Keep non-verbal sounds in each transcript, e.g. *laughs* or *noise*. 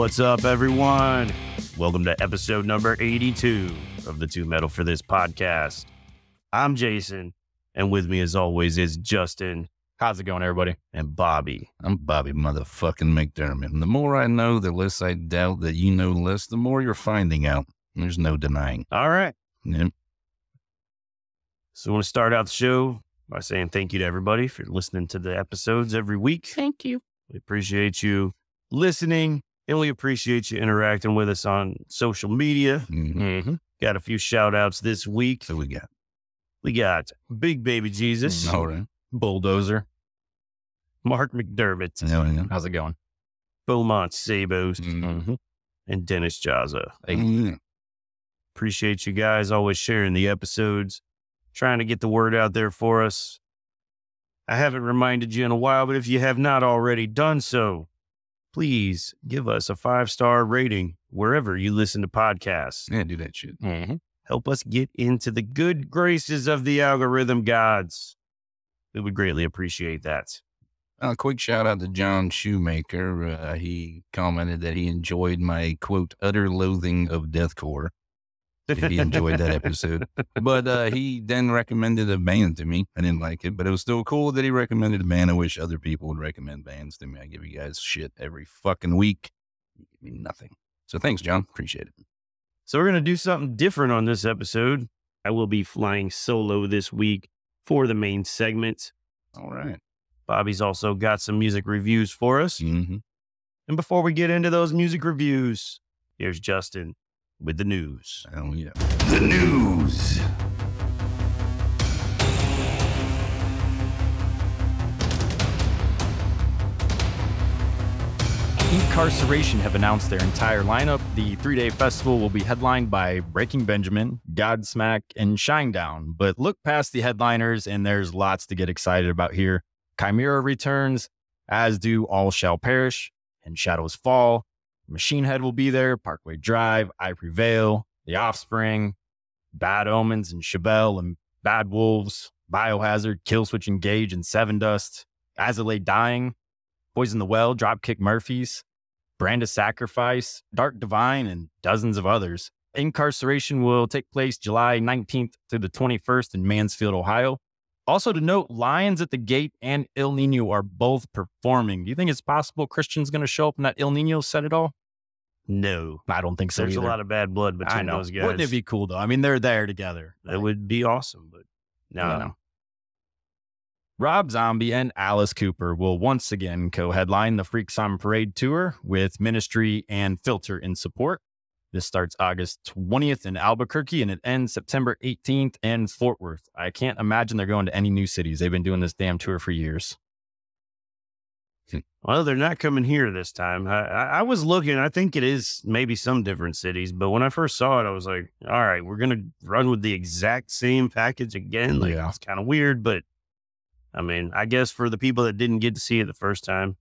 What's up, everyone? Welcome to episode number 82 of the Two Metal for This podcast. I'm Jason, and with me, as always, is Justin How's it going, everybody? and Bobby. I'm Bobby motherfucking McDermott. And the more I know, the less I doubt that you know less, the more you're finding out. There's no denying. All right. Yep. So I want to start out the show by saying thank you to everybody for listening to the episodes every week. Thank you. We appreciate you listening, and we appreciate you interacting with us on social media. hmm Mm-hmm. Got a few shout outs this week. So we got. We got Big Baby Jesus, All right. Bulldozer. Mark McDermott, Yeah, yeah. How's it going? Beaumont Sabos, Mhm. Mm-hmm. and Dennis Jaza. Yeah. Appreciate you guys always sharing the episodes, trying to get the word out there for us. I haven't reminded you in a while, but if you have not already done so, please give us a five star rating wherever you listen to podcasts. Yeah, do that shit. Mm-hmm. Help us get into the good graces of the algorithm gods. We would greatly appreciate that. A quick shout out to John Shoemaker. Uh, he commented that he enjoyed my quote utter loathing of deathcore. He enjoyed that episode, but uh, he then recommended a band to me. I didn't like it, but it was still cool that he recommended a band. I wish other people would recommend bands to me. I give you guys shit every fucking week. You give me nothing. So thanks, John. Appreciate it. So we're going to do something different on this episode. I will be flying solo this week for the main segment. All right. Bobby's also got some music reviews for us. Mm-hmm. And before we get into those music reviews, here's Justin with the news. Oh yeah. The news. Inkcarceration have announced their entire lineup. The three day festival will be headlined by Breaking Benjamin, Godsmack, and Shinedown. But look past the headliners, and there's lots to get excited about here. Chimaira returns, as do All Shall Perish and Shadows Fall. Machine Head will be there, Parkway Drive, I Prevail, The Offspring, Bad Omens and Chevelle and Bad Wolves, Biohazard, Killswitch Engage and Sevendust, As I Lay Dying, Poison the Well, Dropkick Murphys, Brand of Sacrifice, Dark Divine, and dozens of others. Inkcarceration will take place July 19th through the 21st in Mansfield, Ohio. Also to note, Lions at the Gate and Ill Niño are both performing. Do you think it's possible Christian's going to show up in that Ill Niño set at all? No. I don't think so There's a lot of bad blood between those guys. Wouldn't it be cool though? I mean, they're there together. That would be awesome, but no, no. Rob Zombie and Alice Cooper will once again co headline the Freaks on Parade tour with Ministry and Filter in support. This starts August 20th in Albuquerque and it ends September 18th in Fort Worth. I can't imagine they're going to any new cities. They've been doing this damn tour for years. Well, they're not coming here this time. I, I, I was looking. I think it is maybe some different cities, but when I first saw it, I was like, "All right, we're gonna run with the exact same package again." Like, Yeah. it's kind of weird, but I mean, I guess for the people that didn't get to see it the first time,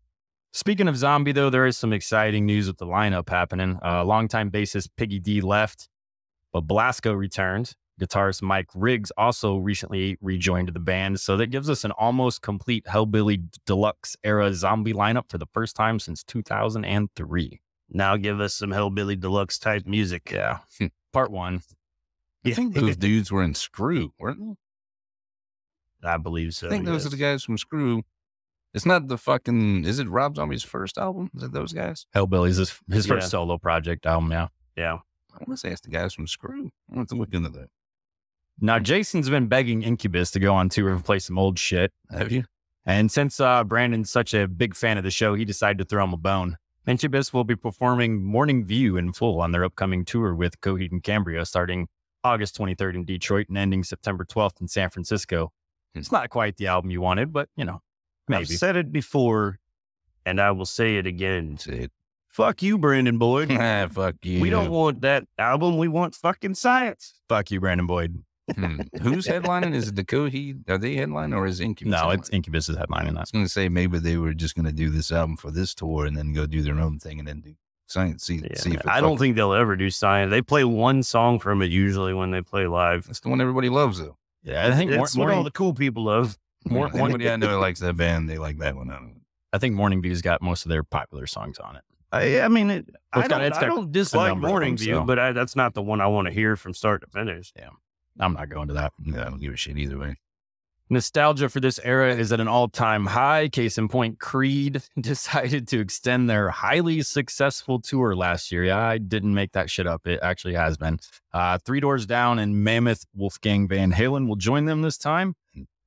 Speaking of Zombie, though, there is some exciting news with the lineup happening. Uh, longtime bassist Piggy D left, but Blasko returned. Guitarist Mike Riggs also recently rejoined the band. So that gives us an almost complete Hellbilly Deluxe era zombie lineup for the first time since 2003. now give us some Hellbilly Deluxe type music. Yeah. Hmm, part one. I think those dudes were in Screw, weren't they? I believe so. I think those are the guys from Screw. It's not the fucking. Is it Rob Zombie's first album? Is it those guys? Hellbilly's his, his Yeah. first solo project album, yeah. Yeah. I want to say it's the guys from Screw. I want to look into that. Now, Jason's been begging Incubus to go on tour and play some old shit. Have you? And since uh, Brandon's such a big fan of the show, he decided to throw him a bone. Incubus will be performing Morning View in full on their upcoming tour with Coheed and Cambria starting August 23rd in Detroit and ending September 12th in San Francisco. It's not quite the album you wanted, but you know, maybe. I've said it before, and I will say it again. That's it. Fuck you, Brandon Boyd. ah, *laughs* fuck you. We don't want that album. We want fucking science. Fuck you, Brandon Boyd. Hmm. Who's headlining? Is it the Coheed? Are they headlining or is Incubus? No, headlining? it's Incubus is headlining I was going to say maybe they were just going to do this album for this tour and then go do their own thing and then do science. See, Yeah, see if it I don't think they'll ever do science. They play one song from it usually when they play live. that's the one everybody loves though. Yeah, I think Mor- That's what all the cool people love. *laughs* Mor- Anybody I know that likes that band, they like that one. I. I think Morning View's got most of their popular songs on it. I, I mean, it, Well, I, got- don't, it's I don't dislike Morning View, so. but I, that's not the one I want to hear from start to finish. I'm not going to that. Yeah, I don't give a shit either way. Nostalgia for this era is at an all time high. Case in point, Creed *laughs* decided to extend their highly successful tour last year. Yeah, I didn't make that shit up. It actually has been. Uh, Three Doors Down and Mammoth Wolfgang Van Halen will join them this time.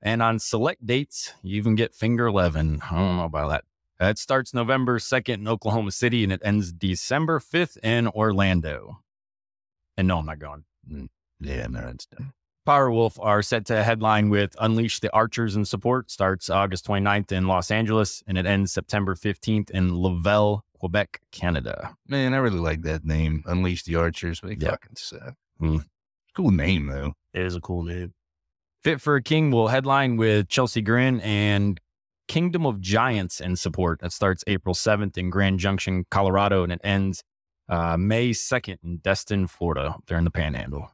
And on select dates, you even get Finger 11. I don't know about that. Uh, It starts November 2nd in Oklahoma City and it ends December 5th in Orlando. And no, I'm not going. Yeah, no, it's done. Powerwolf are set to headline with Unleash the Archers in support. Starts August 29th in Los Angeles and it ends September 15th in Laval, Quebec, Canada. Man, I really like that name, Unleash the Archers. They Yeah. fucking suck. Hmm. Cool name though. It is a cool name. Fit for a King will headline with Chelsea Grin and Kingdom of Giants in support. That starts April 7th in Grand Junction, Colorado, and it ends uh, May 2nd in Destin, Florida. They're in the panhandle.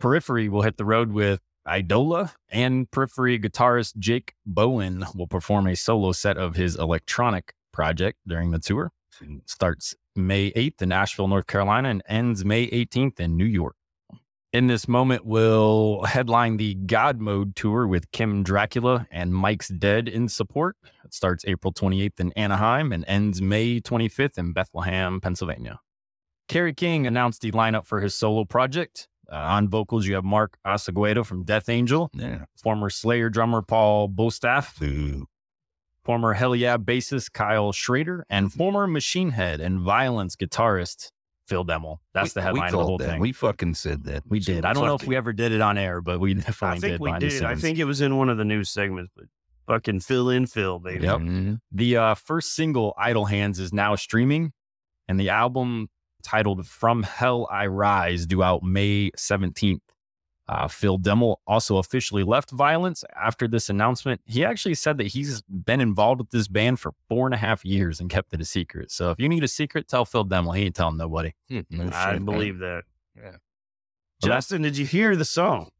Periphery will hit the road with Idola, and Periphery guitarist Jake Bowen will perform a solo set of his electronic project during the tour. It Starts May 8th in Asheville, North Carolina, and ends May 18th in New York. In this moment, will headline the God Mode tour with Kim Dracula and Mike's Dead in support. It starts April 28th in Anaheim and ends May 25th in Bethlehem, Pennsylvania. Kerry King announced the lineup for his solo project. Uh, on vocals, you have Mark Osegueda from Death Angel, Yeah. former Slayer drummer Paul Bostaph, Ooh. former Hell Yeah bassist Kyle Schrader, and former Machine Head and Violence guitarist Phil Demmel. That's We- the headline of the whole that. thing. We fucking said that. We did. I don't know if we ever did it on air, but we definitely I think did. we did. I think it was in one of the news segments, but fucking fill in Phil, baby. Yep. Mhm. the uh, first single, Idle Hands, is now streaming, and the album titled From Hell I Rise, due out May 17th. Uh, Phil Demmel also officially left Violence after this announcement. He actually said that he's been involved with this band for four and a half years and kept it a secret. So if you need a secret, tell Phil Demmel. He ain't telling nobody. Hmm, no I shit, believe that. Yeah. Well, Justin, did you hear the song?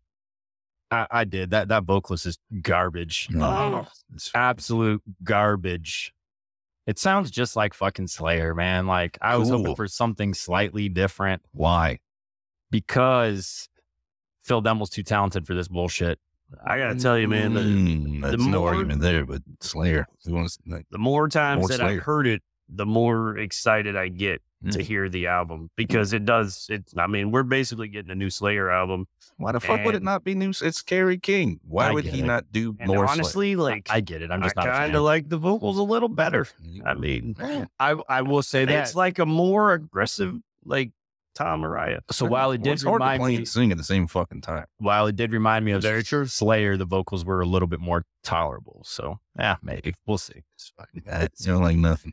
I, I did. That that vocalist is garbage. man. Oh. It's- absolute garbage. It sounds just like fucking Slayer, man. Like I was hoping for something slightly different Why? because Phil Demmel's too talented for this bullshit. I gotta tell you, man, the, Mm, that's no more- argument there, but Slayer. Wants like, the more times More that Slayer. I've heard it, the more excited I get to Mm. hear the album because it does. It's. I mean, we're basically getting a new Slayer album. why the fuck would it not be new? It's Kerry King. Why I would he it. not do And more? Slayer? honestly, like I get it. I'm just I not kind of like the vocals a little better. I mean, I I will say that. it's like a more aggressive, like Tom Araya. so *laughs* while it Well, did it's hard to remind play me, and sing at the same fucking time. while it did remind me of Very true. Slayer, the vocals were a little bit more tolerable. So yeah, maybe we'll see. It's fucking, *laughs* I sound like nothing.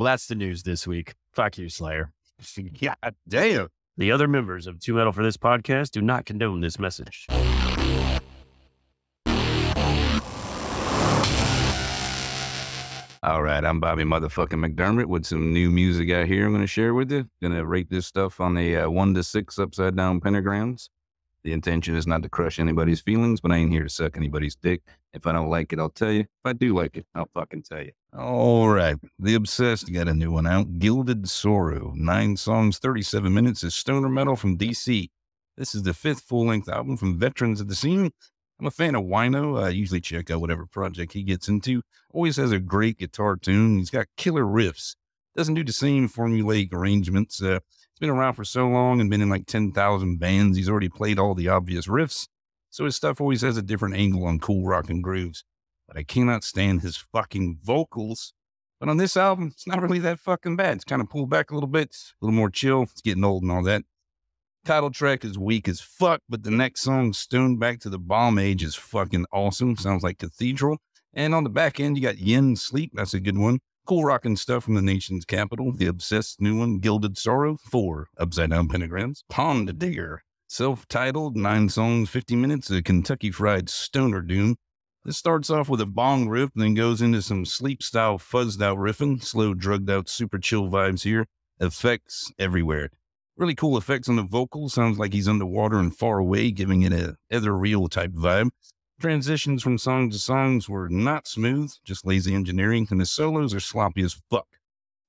Well, that's the news this week. Fuck you, Slayer. *laughs* God damn. The other members of Two Metal for this podcast do not condone this message. All right, I'm Bobby motherfucking McDermott with some new music out here I'm going to share with you. Going to rate this stuff on a uh, one to six upside down pentagrams. The intention is not to crush anybody's feelings, but I ain't here to suck anybody's dick. If I don't like it, I'll tell you. If I do like it, I'll fucking tell you. All right. The Obsessed got a new one out. Gilded Sorrow. Nine songs, 37 minutes is stoner metal from DC. This is the fifth full length album from veterans of the scene. I'm a fan of Wino. I usually check out whatever project he gets into. Always has a great guitar tune. He's got killer riffs. Doesn't do the same formulaic arrangements. Uh, been around for so long and been in like 10,000 bands. He's already played all the obvious riffs. So his stuff always has a different angle on cool rock and grooves. But I cannot stand his fucking vocals. But on this album, it's not really that fucking bad. It's kind of pulled back a little bit, a little more chill. It's getting old and all that. Title track is weak as fuck, but the next song, Stone Back to the Bomb Age, is fucking awesome. Sounds like Cathedral. And on the back end, you got Yin Sleep. That's a good one. Cool rocking stuff from the nation's capital. The obsessed new one, Gilded Sorrow, four upside down pentagrams. Pond Digger, self titled, nine songs, 50 minutes, a Kentucky Fried Stoner Doom. This starts off with a bong riff, then goes into some sleep style fuzzed out riffing, slow, drugged out, super chill vibes here. Effects everywhere. Really cool effects on the vocals. Sounds like he's underwater and far away, giving it a ethereal type vibe. Transitions from song to songs were not smooth, just lazy engineering, and the solos are sloppy as fuck.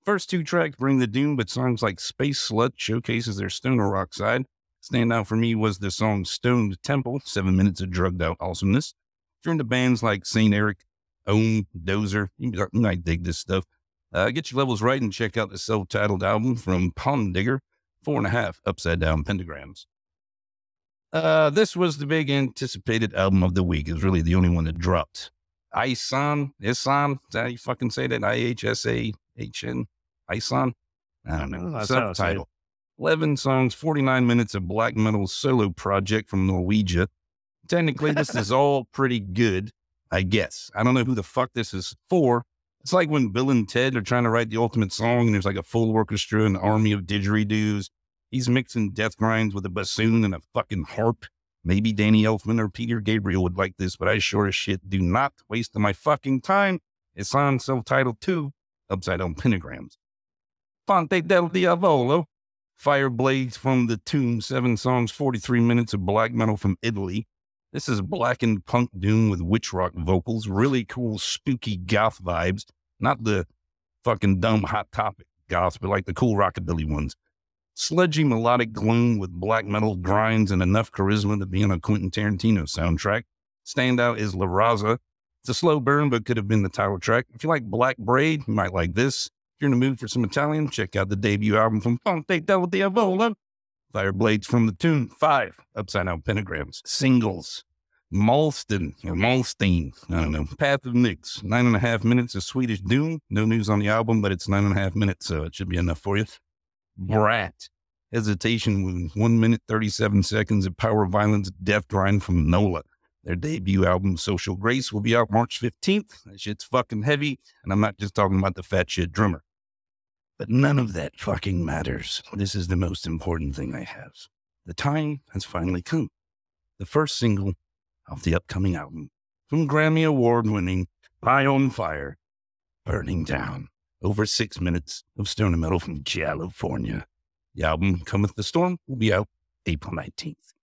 First two tracks bring the doom, but songs like Space Slut showcases their stoner rock side. Standout for me was the song Stoned Temple, seven minutes of drugged out awesomeness. If you're bands like St. Eric, Ohm, Dozer, you might dig this stuff. Uh, get your levels right and check out the self titled album from Pond Digger, four and a half upside down pentagrams. Uh, this was the big anticipated album of the week. It was really the only one that dropped. Ihsahn, Ihsahn, is that how you fucking say that? I H S A H N, Ihsahn? I don't know. I. Subtitle. 11 songs, 49 minutes of black metal solo project from Norwegia. Technically, this is all *laughs* pretty good, I guess. I don't know who the fuck this is for. It's like when Bill and Ted are trying to write the ultimate song and there's like a full orchestra and an army of didgeridoos. He's mixing death grinds with a bassoon and a fucking harp. Maybe Danny Elfman or Peter Gabriel would like this, but I sure as shit do not waste my fucking time. It's on self-titled 2, Upside Down Pentagrams. Fonte del Diavolo, Fire Blades from the Tomb, seven songs, 43 minutes of black metal from Italy. This is blackened punk doom with witch rock vocals, really cool, spooky goth vibes. Not the fucking dumb hot topic goth, but like the cool rockabilly ones. Sludgy melodic gloom with black metal grinds and enough charisma to be on a Quentin Tarantino soundtrack. Standout is La Raza. It's a slow burn, but could have been the title track. If you like Black Braid, you might like this. If you're in the mood for some Italian, check out the debut album from Fonte del Diavolo. Fire Blades from the Tune, five upside down pentagrams, singles. Malston or Malstein, I don't know. Path of Nyx, nine and a half minutes of Swedish Doom. No news on the album, but it's nine and a half minutes, so it should be enough for you. Brat, Hesitation with one minute, 37 seconds of power violence, death grind from Nola. Their debut album, Social Grace, will be out March 15th. That shit's fucking heavy, and I'm not just talking about the fat shit drummer. But none of that fucking matters. This is the most important thing I have. The time has finally come. The first single of the upcoming album from Grammy Award winning High on Fire, Burning Down. Over six minutes of stoner metal from California. The album Cometh the Storm will be out April 19th.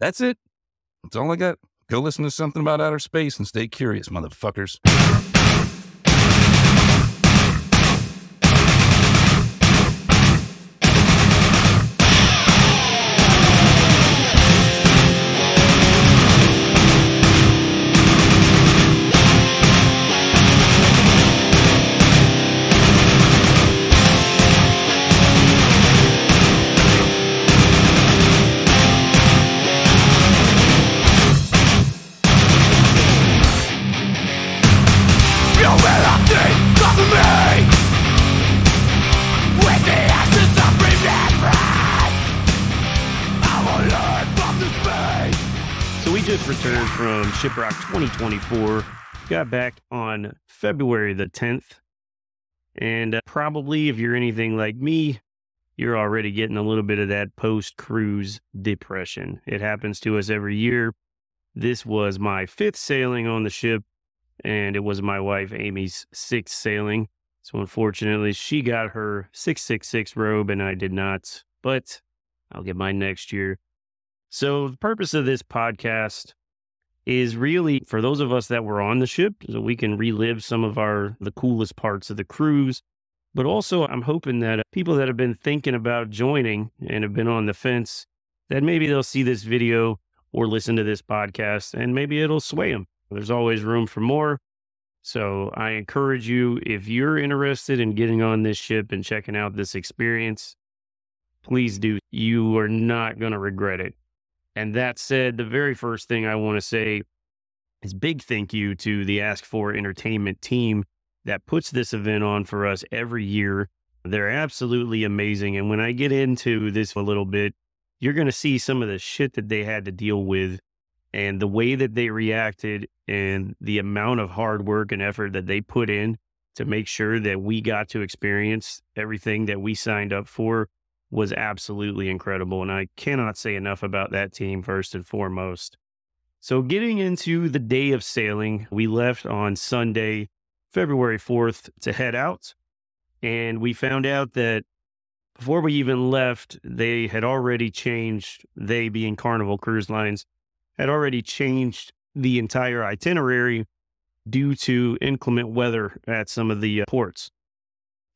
That's it. That's all I got. Go listen to something about outer space and stay curious, motherfuckers. From Shiprock 2024. Got back on February the 10th. And uh, probably if you're anything like me, you're already getting a little bit of that post cruise depression. It happens to us every year. This was my fifth sailing on the ship, and it was my wife Amy's sixth sailing. So unfortunately, she got her 666 robe and I did not, but I'll get mine next year. So the purpose of this podcast is really for those of us that were on the ship so we can relive some of our the coolest parts of the cruise. But also I'm hoping that uh, people that have been thinking about joining and have been on the fence that maybe they'll see this video or listen to this podcast and maybe it'll sway them. There's always room for more. So I encourage you if you're interested in getting on this ship and checking out this experience, please do. You are not going to regret it. And that said, the very first thing I want to say is big thank you to the Ask4 Entertainment team that puts this event on for us every year. They're absolutely amazing. And when I get into this a little bit, you're going to see some of the shit that they had to deal with and the way that they reacted and the amount of hard work and effort that they put in to make sure that we got to experience everything that we signed up for was absolutely incredible. And I cannot say enough about that team, first and foremost. So, getting into the day of sailing, we left on Sunday, February 4th, to head out. And we found out that before we even left, they had already changed, they being Carnival Cruise Lines, had already changed the entire itinerary due to inclement weather at some of the uh, ports.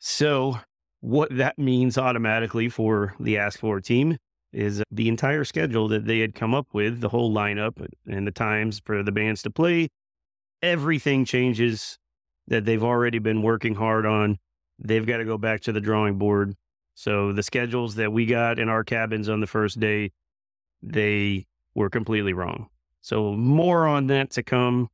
So, what that means automatically for the Ask4 team is the entire schedule that they had come up with, the whole lineup and the times for the bands to play. Everything changes that they've already been working hard on. They've got to go back to the drawing board. So, the schedules that we got in our cabins on the first day, they were completely wrong. So, more on that to come.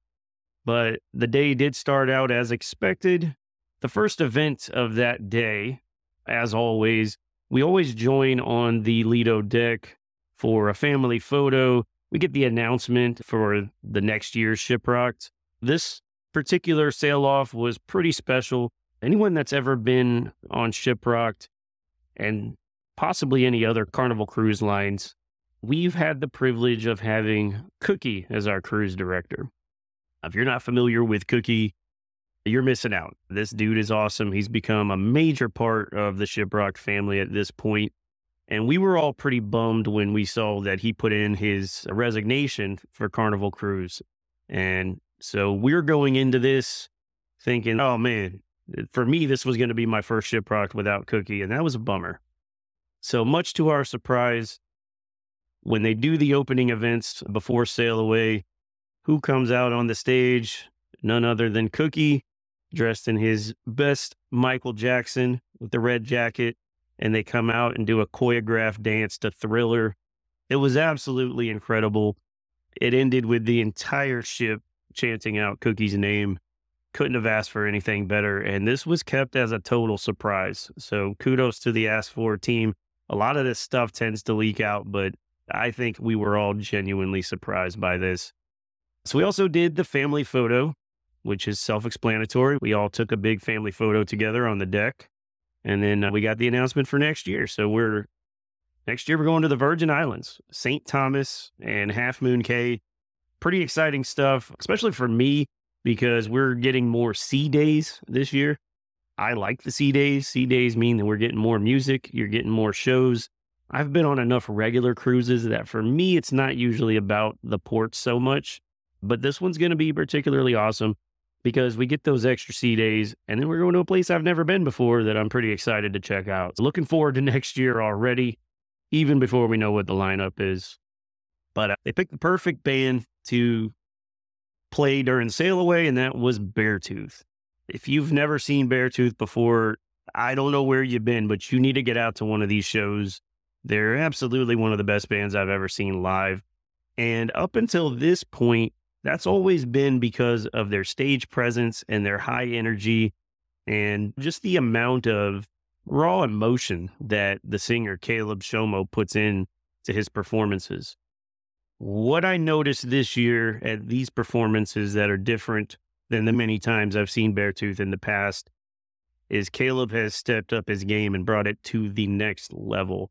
But the day did start out as expected. The first event of that day, as always, we always join on the Lido deck for a family photo. We get the announcement for the next year's Shiprocked. This particular sail off was pretty special. Anyone that's ever been on Shiprocked and possibly any other Carnival cruise lines, we've had the privilege of having Cookie as our cruise director. If you're not familiar with Cookie, you're missing out. This dude is awesome. He's become a major part of the Shiprock family at this point. And we were all pretty bummed when we saw that he put in his resignation for Carnival Cruise. And so we're going into this thinking, oh man, for me, this was going to be my first Shiprock without Cookie. And that was a bummer. So much to our surprise, when they do the opening events before Sail Away, who comes out on the stage? None other than Cookie dressed in his best Michael Jackson with the red jacket, and they come out and do a choreographed dance to Thriller. It was absolutely incredible. It ended with the entire ship chanting out Cookie's name. Couldn't have asked for anything better. And this was kept as a total surprise. So kudos to the Ask4 team. A lot of this stuff tends to leak out, but I think we were all genuinely surprised by this. So we also did the family photo which is self explanatory. We all took a big family photo together on the deck. And then uh, we got the announcement for next year. So we're next year, we're going to the Virgin Islands, St. Thomas and Half Moon Cay. Pretty exciting stuff, especially for me, because we're getting more sea days this year. I like the sea days. Sea days mean that we're getting more music, you're getting more shows. I've been on enough regular cruises that for me, it's not usually about the port so much, but this one's going to be particularly awesome because we get those extra sea days and then we're going to a place I've never been before that I'm pretty excited to check out. Looking forward to *laughs* next year already, even before we know what the lineup is. But uh, they picked the perfect band to play during Sail Away, and that was Beartooth. If you've never seen Beartooth before, I don't know where you've been, but you need to get out to one of these shows. They're absolutely one of the best bands I've ever seen live. And up until this point, that's always been because of their stage presence and their high energy and just the amount of raw emotion that the singer Caleb Shomo puts in to his performances. What I noticed this year at these performances that are different than the many times I've seen Beartooth in the past is Caleb has stepped up his game and brought it to the next level.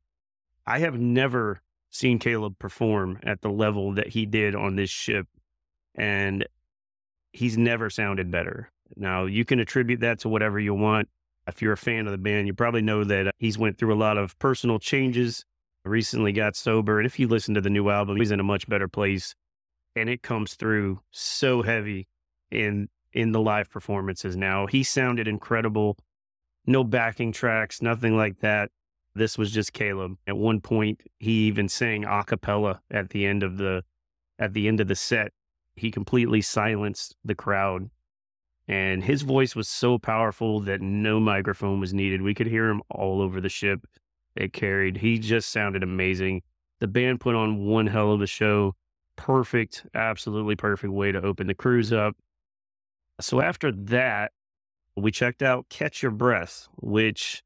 I have never seen Caleb perform at the level that he did on this ship and he's never sounded better. Now, you can attribute that to whatever you want. If you're a fan of the band, you probably know that uh, he's went through a lot of personal changes, recently got sober, and if you listen to the new album, he's in a much better place and it comes through so heavy in in the live performances now. He sounded incredible. No backing tracks, nothing like that. This was just Caleb. At one point, he even sang a cappella at the end of the at the end of the set he completely silenced the crowd. And his voice was so powerful that no microphone was needed. We could hear him all over the ship. It carried. He just sounded amazing. The band put on one hell of a show. Perfect, absolutely perfect way to open the cruise up. So after that, we checked out Catch Your Breath, which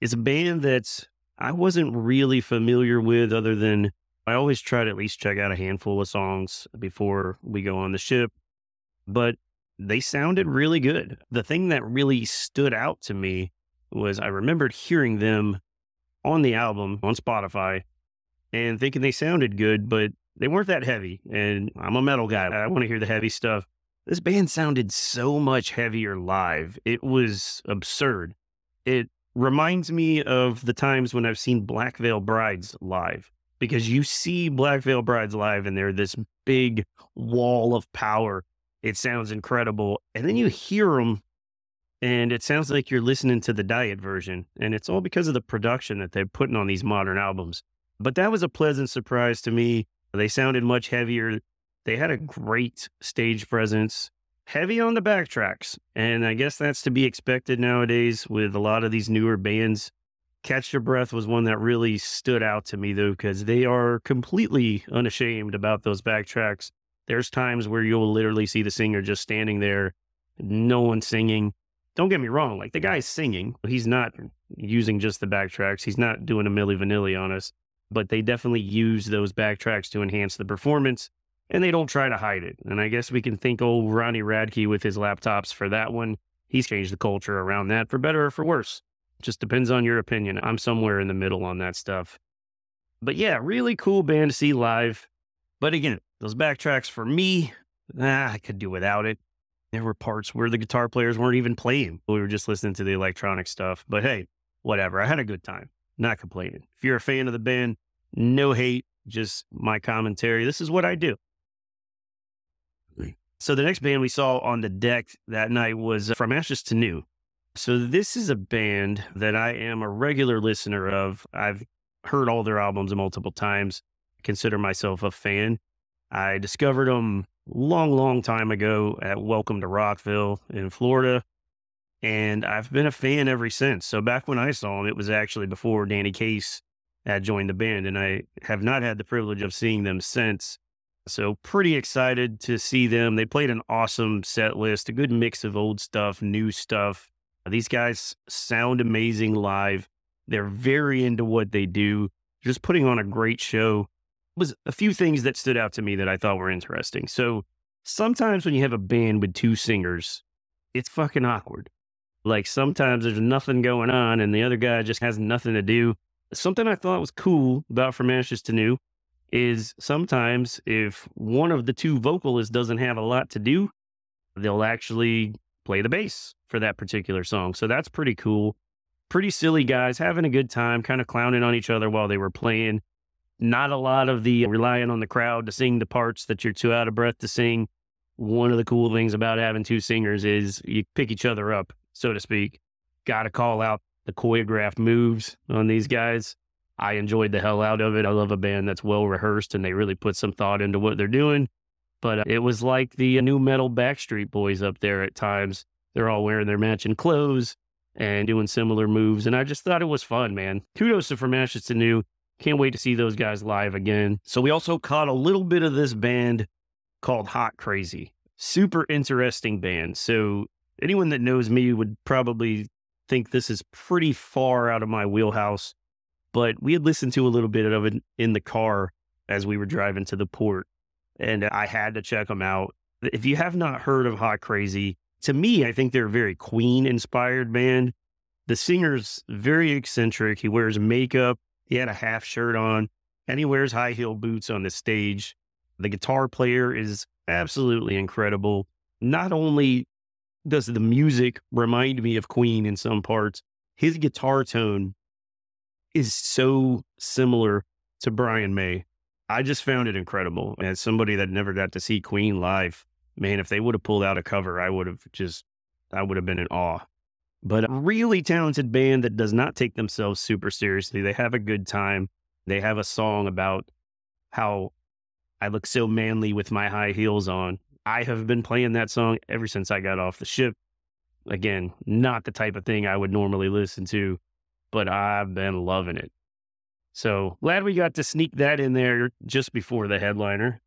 is a band that I wasn't really familiar with other than I always try to at least check out a handful of songs before we go on the ship, but they sounded really good. The thing that really stood out to me was I remembered hearing them on the album on Spotify and thinking they sounded good, but they weren't that heavy. And I'm a metal guy. I want to hear the heavy stuff. This band sounded so much heavier live. It was absurd. It reminds me of the times when I've seen Black Veil Brides live because you see Black Veil Brides live and they're this big wall of power. It sounds incredible. And then you hear them And it sounds like you're listening to the diet version. And it's all because of the production that they're putting on these modern albums. But that was a pleasant surprise to me. They sounded much heavier. They had a great stage presence, heavy on the backtracks. And I guess that's to be expected nowadays with a lot of these newer bands. Catch Your Breath was one that really stood out to me, though, because they are completely unashamed about those backtracks. There's times where you'll literally see the singer just standing there, no one singing. Don't get me wrong, like the guy's singing, but he's not using just the backtracks. He's not doing a Milli Vanilli on us, but they definitely use those backtracks to enhance the performance and they don't try to hide it. And I guess we can thank old Ronnie Radke with his laptops for that one. He's changed the culture around that for better or for worse. Just depends on your opinion. I'm somewhere in the middle on that stuff. But yeah, really cool band to see live. But again, those backtracks for me, ah, I could do without it. There were parts where the guitar players weren't even playing. We were just listening to the electronic stuff. But hey, whatever. I had a good time. Not complaining. If you're a fan of the band, no hate, just my commentary. This is what I do. So the next band we saw on the deck that night was uh, From Ashes to New. So this is a band that I am a regular listener of. I've heard all their albums multiple times. I Consider myself a fan. I discovered them long, long time ago at Welcome to Rockville in Florida. And I've been a fan ever since. So back when I saw them, it was actually before Danny Case had joined the band. And I have not had the privilege of seeing them since. So pretty excited to see them. They played an awesome set list, a good mix of old stuff, new stuff. Uh, these guys sound amazing live. They're very into what they do. Just putting on a great show. Was a few things that stood out to me that I thought were interesting. So sometimes when you have a band with two singers, it's fucking awkward. Like sometimes there's nothing going on and the other guy just has nothing to do. Something I thought was cool about From Ashes to New is sometimes if one of the two vocalists doesn't have a lot to do, they'll actually play the bass for that particular song. So that's pretty cool. Pretty silly guys having a good time, kind of clowning on each other while they were playing. Not a lot of the uh, relying on the crowd to sing the parts that you're too out of breath to sing. One of the cool things about having two singers is you pick each other up, so to speak. Got to call out the choreographed moves on these guys. I enjoyed the hell out of it. I love a band that's well rehearsed and they really put some thought into what they're doing. But uh, it was like the uh, nu metal Backstreet Boys up there at times. They're all wearing their matching clothes and doing similar moves. And I just thought it was fun, man. Kudos to From Ashes to New. Can't wait to see those guys live again. So we also caught a little bit of this band called Hot Crazy. Super interesting band. So anyone that knows me would probably think this is pretty far out of my wheelhouse but we had listened to a little bit of it in the car as we were driving to the port, and I had to check them out. If you have not heard of Hot Crazy, to me, I think they're a very Queen inspired band. The singer's very eccentric. He wears makeup, he had a half shirt on, and he wears high heel boots on the stage. The guitar player is absolutely incredible. Not only does the music remind me of Queen in some parts, his guitar tone is so similar to Brian May. I just found it incredible. As somebody that never got to see Queen live, man, if they would have pulled out a cover, I would have just, I would have been in awe. But a really talented band that does not take themselves super seriously. They have a good time. They have a song about how I look so manly with my high heels on. I have been playing that song ever since I got off the ship. Again, not the type of thing I would normally listen to, but I've been loving it. So glad we got to sneak that in there just before the headliner.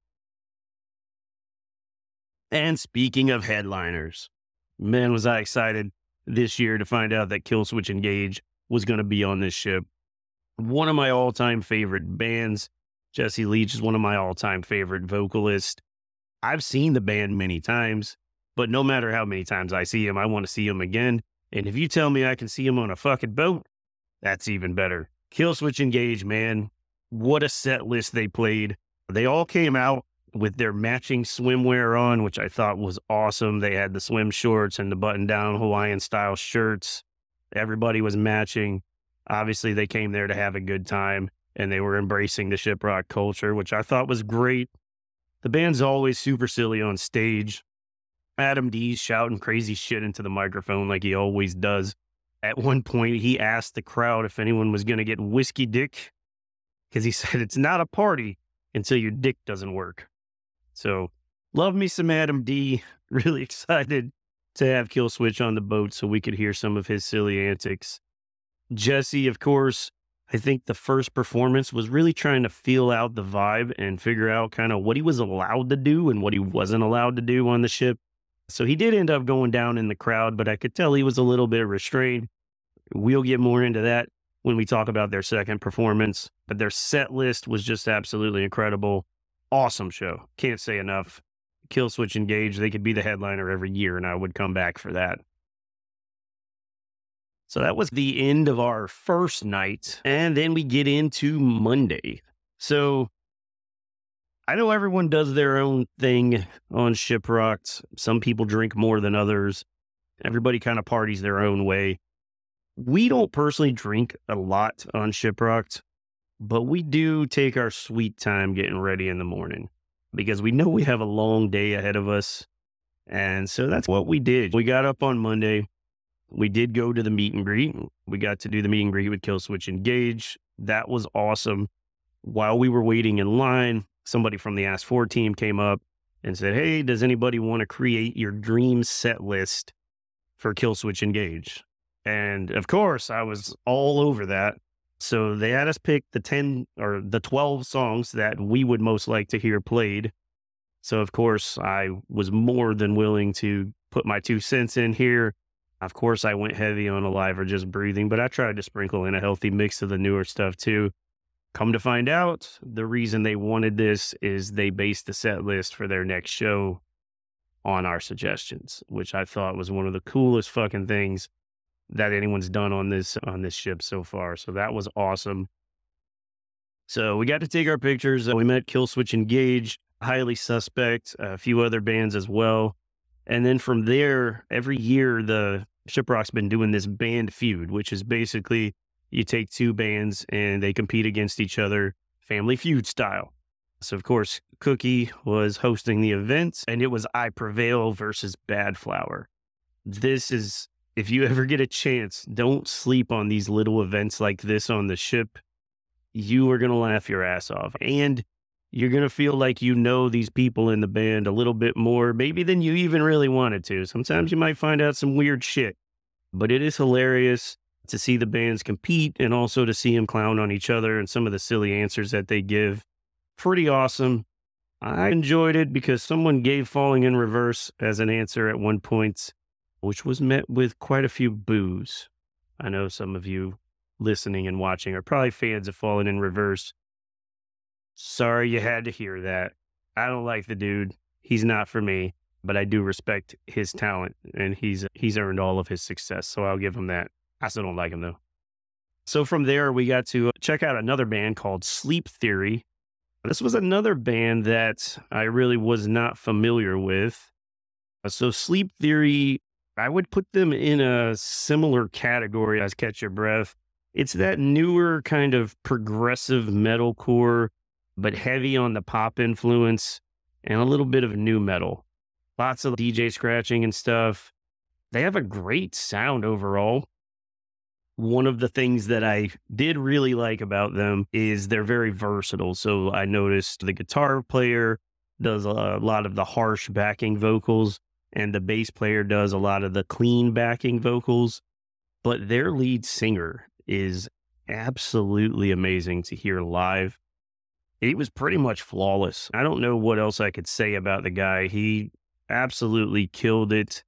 And speaking of headliners, man, was I excited this year to find out that Killswitch Engage was going to be on this ship. One of my all time favorite bands. Jesse Leach is one of my all time favorite vocalists. I've seen the band many times, but no matter how many times I see him, I want to see him again. And if you tell me I can see him on a fucking boat, that's even better. Killswitch Engage, man. What a set list they played. They all came out with their matching swimwear on, which I thought was awesome. They had the swim shorts and the button down Hawaiian style shirts. Everybody was matching. Obviously, they came there to have a good time and they were embracing the shiprock culture, which I thought was great. The band's always super silly on stage. Adam D's shouting crazy shit into the microphone like he always does. At one point, he asked the crowd if anyone was going to get whiskey dick because he *laughs* said it's not a party until your dick doesn't work. So, love me some Adam D. *laughs* Really excited to have Killswitch on the boat so we could hear some of his silly antics. Jesse, of course, I think the first performance was really trying to feel out the vibe and figure out kind of what he was allowed to do and what he wasn't allowed to do on the ship. So he did end up going down in the crowd, but I could tell he was a little bit restrained. We'll get more into that when we talk about their second performance, but their set list was just absolutely incredible. Awesome show. Can't say enough. Killswitch Engage, they could be the headliner every year, and I would come back for that. So that was the end of our first night. And then we get into Monday. So I know everyone does their own thing on Shiprocked. Some people drink more than others. Everybody kind of parties their own way. We don't personally drink a lot on Shiprocked, but we do take our sweet time getting ready in the morning because we know we have a long day ahead of us. And so that's what we did. We got up on Monday. We did go to the meet and greet. We got to do the meet and greet with Killswitch Engage. That was awesome. While we were waiting in line, somebody from the Ask4 team came up and said, Hey, does anybody want to create your dream set list for Killswitch Engage? And of course, I was all over that. So they had us pick the 10 or the 12 songs that we would most like to hear played. So, of course, I was more than willing to put my two cents in here. Of course, I went heavy on Alive or Just Breathing, but I tried to sprinkle in a healthy mix of the newer stuff too. Come to find out, the reason they wanted this is they based the set list for their next show on our suggestions, which I thought was one of the coolest fucking things that anyone's done on this on this ship so far. So that was awesome. So we got to take our pictures. We met Killswitch Engage, Highly Suspect, a few other bands as well. And then from there, every year the Shiprock's been doing this band feud, which is basically you take two bands and they compete against each other, family feud style. So of course, Cookie was hosting the event, and it was I Prevail versus Badflower. This is if you ever get a chance, don't sleep on these little events like this on the ship. You are going to laugh your ass off. And you're going to feel like you know these people in the band a little bit more, maybe than you even really wanted to. Sometimes you might find out some weird shit, but it is hilarious to see the bands compete and also to see them clown on each other and some of the silly answers that they give. Pretty awesome. I enjoyed it because someone gave Falling in Reverse as an answer at one point which was met with quite a few boos. I know some of you listening and watching are probably fans of Falling in Reverse. Sorry you had to hear that. I don't like the dude. He's not for me, but I do respect his talent and he's he's earned all of his success, so I'll give him that. I still don't like him though. So from there we got to check out another band called Sleep Theory. This was another band that I really was not familiar with. Uh, so Sleep Theory I would put them in a similar category as Catch Your Breath. It's that newer kind of progressive metalcore, but heavy on the pop influence and a little bit of nu metal. Lots of DJ scratching and stuff. They have a great sound overall. One of the things that I did really like about them is they're very versatile. So I noticed the guitar player does a lot of the harsh backing vocals and the bass player does a lot of the clean backing vocals, but their lead singer is absolutely amazing to hear live. He was pretty much flawless. I don't know what else I could say about the guy. He absolutely killed it.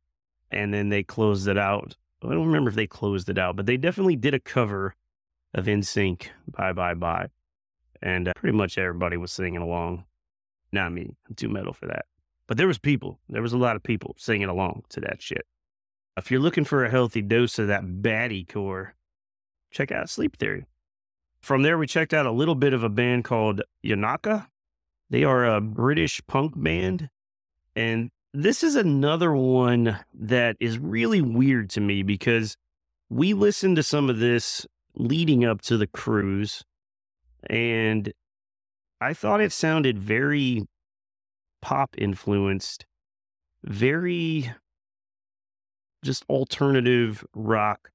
And then they closed it out. I don't remember if they closed it out, but they definitely did a cover of NSYNC, Bye Bye Bye. And uh, pretty much everybody was singing along. Not me. I'm too metal for that. But there was people. There was a lot of people singing along to that shit. If you're looking for a healthy dose of that baddie core, check out Sleep Theory. From there, we checked out a little bit of a band called Yonaka. They are a British punk band. And this is another one that is really weird to me because we listened to some of this leading up to the cruise. And I thought it sounded very pop influenced. very just alternative rock.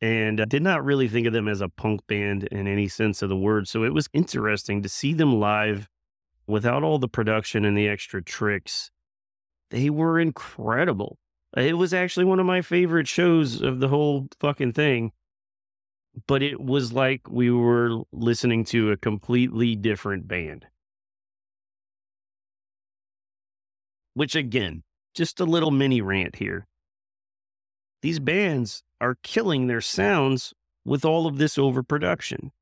And I did not really think of them as a punk band in any sense of the word. So it was interesting to see them live without all the production and the extra tricks. They were incredible. It was actually one of my favorite shows of the whole fucking thing. But it was like we were listening to a completely different band. Which, again, just a little mini rant here. These bands are killing their sounds with all of this overproduction.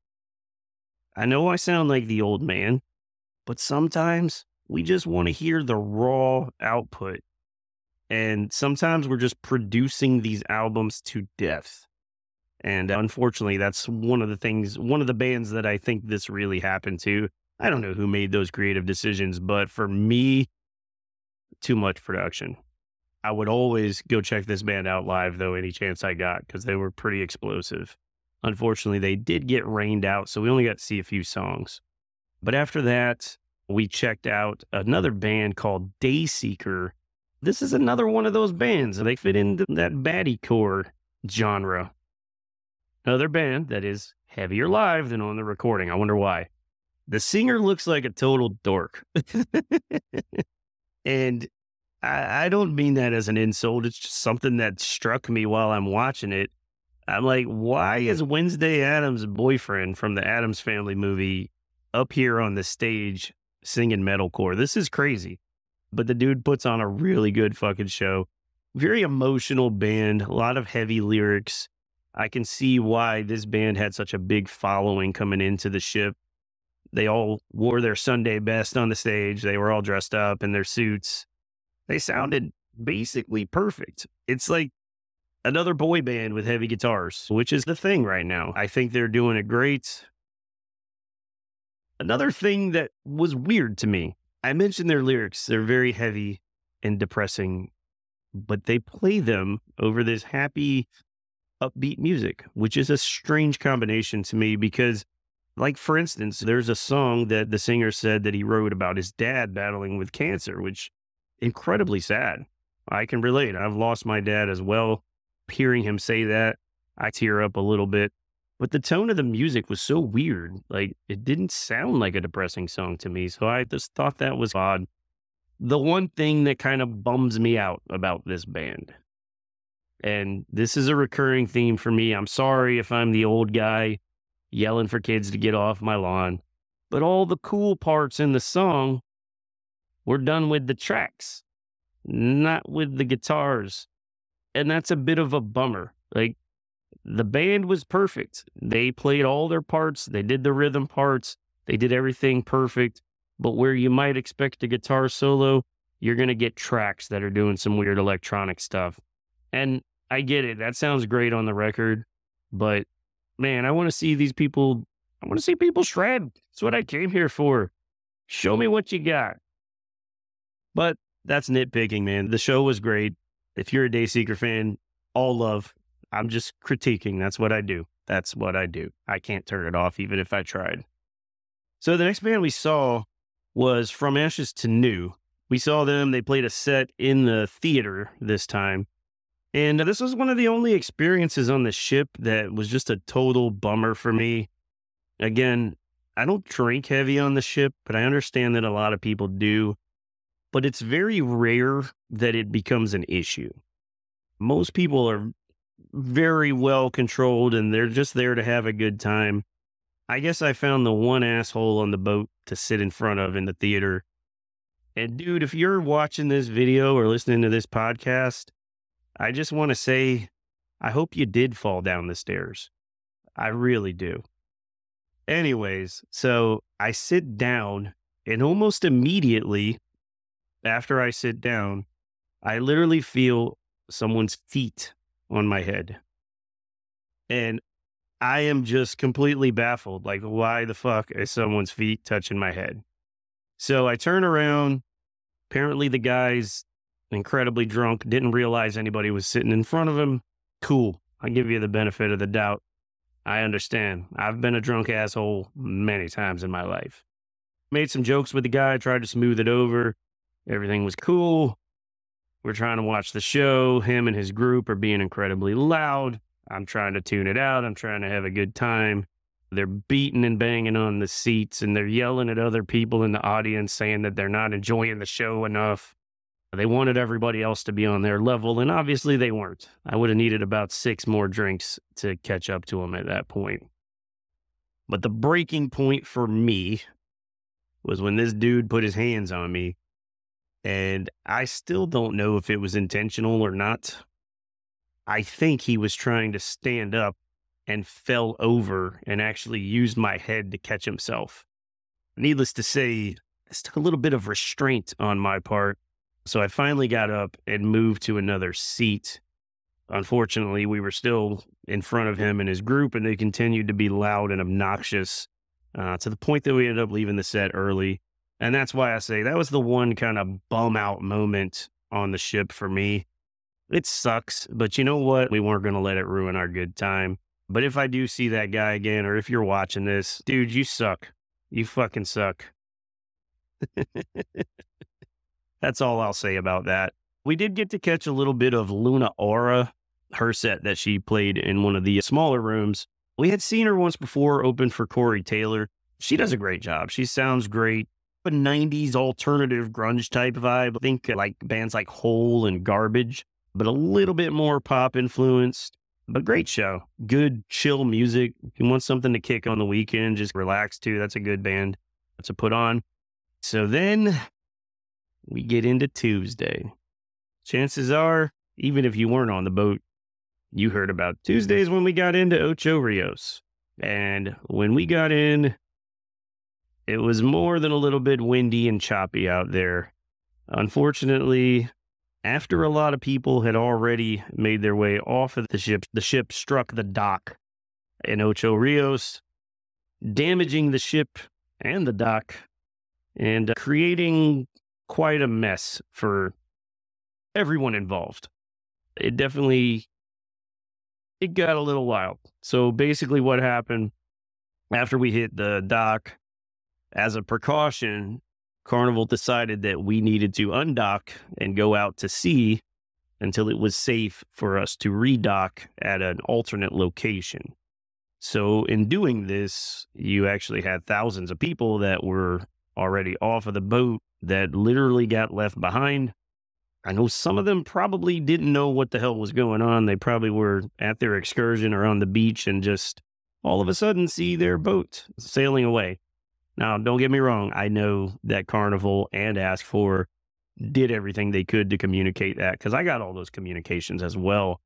I know I sound like the old man, but sometimes we just want to hear the raw output. And sometimes we're just producing these albums to death. And uh, unfortunately, that's one of the things, one of the bands that I think this really happened to. I don't know who made those creative decisions, but for me, too much production. I would always go check this band out live, though, any chance I got, because they were pretty explosive. Unfortunately, they did get rained out, so we only got to see a few songs. But after that, we checked out another band called Dayseeker. This is another one of those bands. They fit into that baddie core genre. Another band that is heavier live than on the recording. I wonder why. The singer looks like a total dork. *laughs* and I, I don't mean that as an insult. It's just something that struck me while I'm watching it. I'm like, why is Wednesday Addams' boyfriend from the Addams Family movie up here on the stage singing metalcore? This is crazy. But the dude puts on a really good fucking show. Very emotional band, a lot of heavy lyrics. I can see why this band had such a big following coming into the ship. They all wore their Sunday best on the stage. They were all dressed up in their suits. They sounded basically perfect. It's like another boy band with heavy guitars, which is the thing right now. I think they're doing it great. Another thing that was weird to me, I mentioned their lyrics. They're very heavy and depressing, but they play them over this happy, upbeat music, which is a strange combination to me because, like, for instance, there's a song that the singer said that he wrote about his dad battling with cancer, which incredibly sad. I can relate. I've lost my dad as well. Hearing him say that, I tear up a little bit. But the tone of the music was so weird. Like, it didn't sound like a depressing song to me. So I just thought that was odd. The one thing that kind of bums me out about this band, and this is a recurring theme for me. I'm sorry if I'm the old guy yelling for kids to get off my lawn, but all the cool parts in the song we're done with the tracks, not with the guitars. And that's a bit of a bummer. Like the band was perfect. They played all their parts, they did the rhythm parts, they did everything perfect. But where you might expect a guitar solo, you're going to get tracks that are doing some weird electronic stuff. And I get it. That sounds great on the record. But man, I want to see these people. I want to see people shred. That's what I came here for. Show me what you got. But that's nitpicking, man. The show was great. If you're a Dayseeker fan, all love. I'm just critiquing. That's what I do. That's what I do. I can't turn it off even if I tried. So the next band we saw was From Ashes to New. We saw them. They played a set in the theater this time. And this was one of the only experiences on the ship that was just a total bummer for me. Again, I don't drink heavy on the ship, but I understand that a lot of people do but it's very rare that it becomes an issue. Most people are very well controlled and they're just there to have a good time. I guess I found the one asshole on the boat to sit in front of in the theater. And dude, if you're watching this video or listening to this podcast, I just want to say, I hope you did fall down the stairs. I really do. Anyways, so I sit down and almost immediately after I sit down, I literally feel someone's feet on my head. And I am just completely baffled. Like, why the fuck is someone's feet touching my head? So I turn around. Apparently, the guy's incredibly drunk, didn't realize anybody was sitting in front of him. Cool. I give you the benefit of the doubt. I understand. I've been a drunk asshole many times in my life. Made some jokes with the guy, tried to smooth it over. Everything was cool. We're trying to watch the show. Him and his group are being incredibly loud. I'm trying to tune it out. I'm trying to have a good time. They're beating and banging on the seats and they're yelling at other people in the audience saying that they're not enjoying the show enough. They wanted everybody else to be on their level, and obviously they weren't. I would have needed about six more drinks to catch up to them at that point. But the breaking point for me was when this dude put his hands on me and I still don't know if it was intentional or not. I think he was trying to stand up and fell over and actually used my head to catch himself. Needless to say, this took a little bit of restraint on my part. So I finally got up and moved to another seat. Unfortunately, we were still in front of him and his group, and they continued to be loud and obnoxious uh, to the point that we ended up leaving the set early. And that's why I say that was the one kind of bum out moment on the ship for me. It sucks, but you know what? We weren't going to let it ruin our good time. But if I do see that guy again, or if you're watching this, dude, you suck. You fucking suck. *laughs* That's all I'll say about that. We did get to catch a little bit of Luna Aura, her set that she played in one of the smaller rooms. We had seen her once before open for Corey Taylor. She does a great job. She sounds great a 90s alternative grunge type vibe. Think uh, like bands like Hole and Garbage, but a little bit more pop influenced. But great show. Good, chill music. If you want something to kick on the weekend, just relax to, that's a good band to put on. So then we get into Tuesday. Chances are, even if you weren't on the boat, you heard about Tuesdays when we got into Ocho Rios. And when we got in, it was more than a little bit windy and choppy out there. Unfortunately, after a lot of people had already made their way off of the ship, the ship struck the dock in Ocho Rios, damaging the ship and the dock and creating quite a mess for everyone involved. It definitely it got a little wild. So basically what happened after we hit the dock, as a precaution, Carnival decided that we needed to undock and go out to sea until it was safe for us to redock at an alternate location. So, in doing this, you actually had thousands of people that were already off of the boat that literally got left behind. I know some of them probably didn't know what the hell was going on. They probably were at their excursion or on the beach and just all of a sudden see their boat sailing away. Now, don't get me wrong. I know that Carnival and Ask4 did everything they could to communicate that because I got all those communications as well.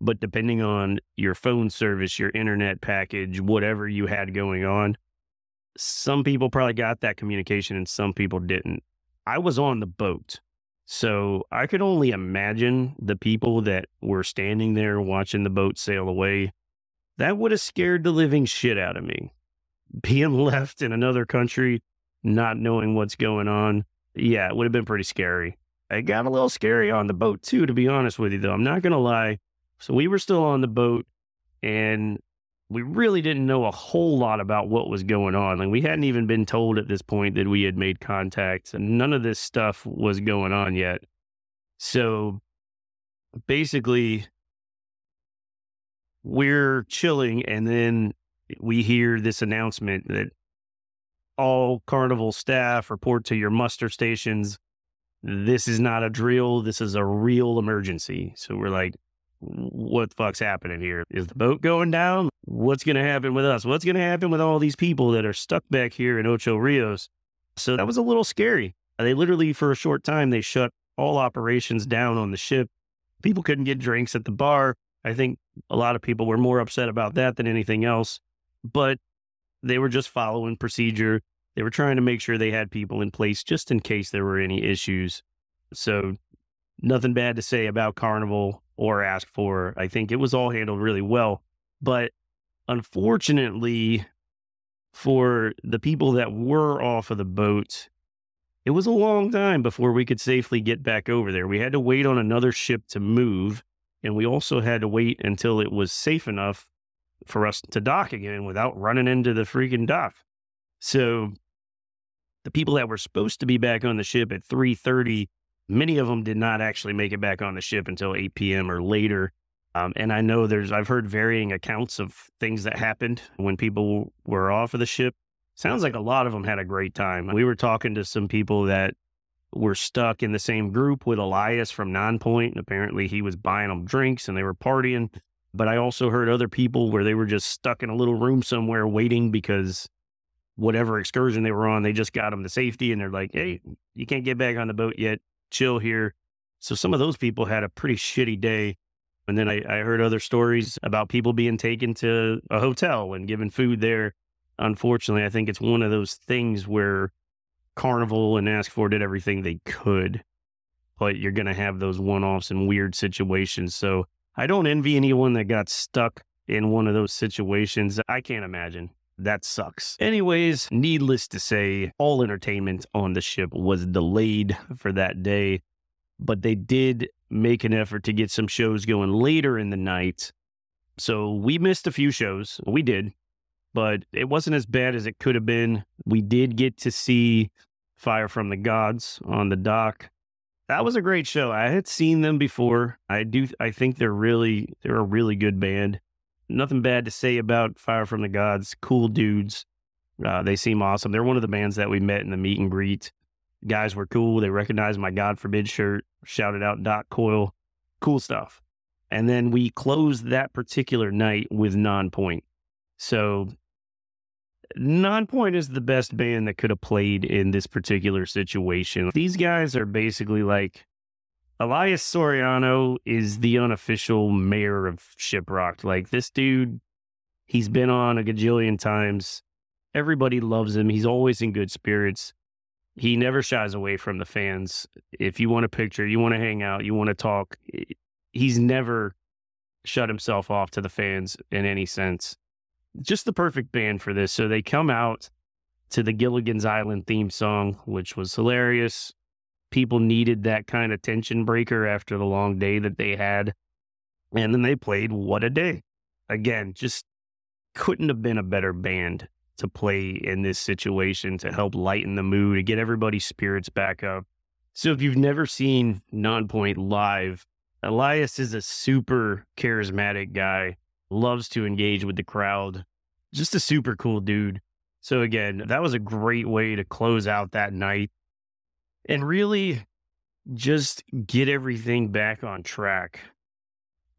But depending on your phone service, your internet package, whatever you had going on, some people probably got that communication and some people didn't. I was on the boat. So I could only imagine the people that were standing there watching the boat sail away. That would have scared the living shit out of me being *laughs* left in another country, not knowing what's going on. Yeah, it would have been pretty scary. It got a little scary on the boat too, to be honest with you, though. I'm not going to lie. So we were still on the boat and we really didn't know a whole lot about what was going on. Like we hadn't even been told at this point that we had made contacts and none of this stuff was going on yet. So basically, we're chilling and then we hear this announcement that all carnival staff report to your muster stations. This is not a drill. This is a real emergency. So we're like, what the fuck's happening here? Is the boat going down? What's going to happen with us? What's going to happen with all these people that are stuck back here in Ocho Rios? So that was a little scary. They literally, for a short time, they shut all operations down on the ship. People couldn't get drinks at the bar. I think a lot of people were more upset about that than anything else but they were just following procedure. They were trying to make sure they had people in place just in case there were any issues. So, nothing bad to say about Carnival or Ask4. I think it was all handled really well. But unfortunately, for the people that were off of the boat, it was a long time before we could safely get back over there. We had to wait on another ship to move, and we also had to wait until it was safe enough for us to dock again without running into the freaking dock. So the people that were supposed to be back on the ship at 3.30 many of them did not actually make it back on the ship until 8 p.m or later. Um, and i know there's i've heard varying accounts of things that happened when people were off of the ship. Sounds like a lot of them had a great time. We were talking to some people that were stuck in the same group with elias from nonpoint. And apparently he was buying them drinks and they were partying but i also heard other people where they were just stuck in a little room somewhere waiting because whatever excursion they were on, they just got them to safety and they're like, hey, you can't get back on the boat yet. Chill here. So some of those people had a pretty shitty day. And then I, I heard other stories about people being taken to a hotel and given food there. Unfortunately, I think it's one of those things where Carnival and Ask4 did everything they could, but you're going to have those one offs and weird situations. So I don't envy anyone that got stuck in one of those situations. I can't imagine. That sucks. Anyways, needless to say, all entertainment on the ship was delayed for that day, but they did make an effort to get some shows going later in the night. So we missed a few shows. We did, but it wasn't as bad as it could have been. We did get to see Fire from the Gods on the dock. That was a great show. I had seen them before. I do I think they're really they're a really good band nothing bad to say about Fire from the Gods. Cool dudes. Uh, they seem awesome. They're one of the bands that we met in the meet and greet. Guys were cool. They recognized my God Forbid shirt, shouted out Doc Coyle. Cool stuff. And then we closed that particular night with Nonpoint. So Nonpoint is the best band that could have played in this particular situation. These guys are basically like Elias Soriano is the unofficial mayor of Shiprocked. Like this dude, he's been on a gajillion times. Everybody loves him. He's always in good spirits. He never shies away from the fans. If you want a picture, you want to hang out, you want to talk, eh, he's never shut himself off to the fans in any sense. Just the perfect band for this. So they come out to the Gilligan's Island theme song, which was hilarious people needed that kind of tension breaker after the long day that they had. And then they played What a Day. Again, just couldn't have been a better band to play in this situation to help lighten the mood, to get everybody's spirits back up. So if you've never seen Nonpoint live, Elias is a super charismatic guy, loves to engage with the crowd, just a super cool dude. So again, that was a great way to close out that night and really just get everything back on track.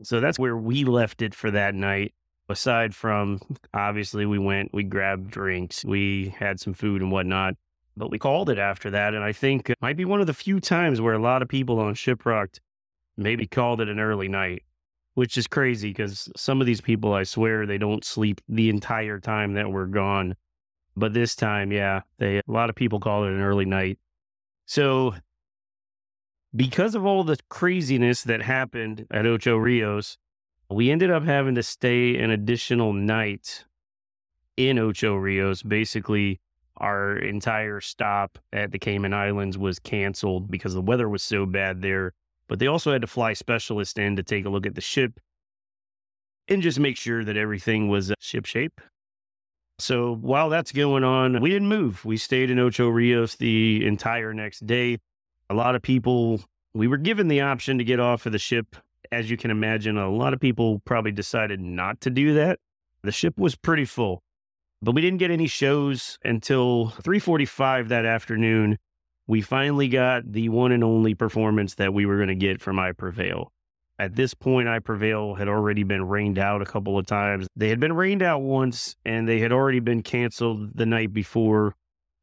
So that's where we left it for that night. Aside from obviously, we went, we grabbed drinks, we had some food and whatnot, but we called it after that. And I think it might be one of the few times where a lot of people on Shiprocked maybe called it an early night, which is crazy because some of these people, I swear, they don't sleep the entire time that we're gone. But this time, yeah, they a lot of people call it an early night. So, because of all the craziness that happened at Ocho Rios, we ended up having to stay an additional night in Ocho Rios. Basically, our entire stop at the Cayman Islands was canceled because the weather was so bad there. But they also had to fly specialists in to take a look at the ship and just make sure that everything was uh, ship shape. So while that's going on, we didn't move. We stayed in Ocho Rios the entire next day. A lot of people, we were given the option to get off of the ship. As you can imagine, a lot of people probably decided not to do that. The ship was pretty full, but we didn't get any shows until 3:45 that afternoon. We finally got the one and only performance that we were going to get from I Prevail. At this point, I Prevail had already been rained out a couple of times. They had been rained out once and they had already been canceled the night before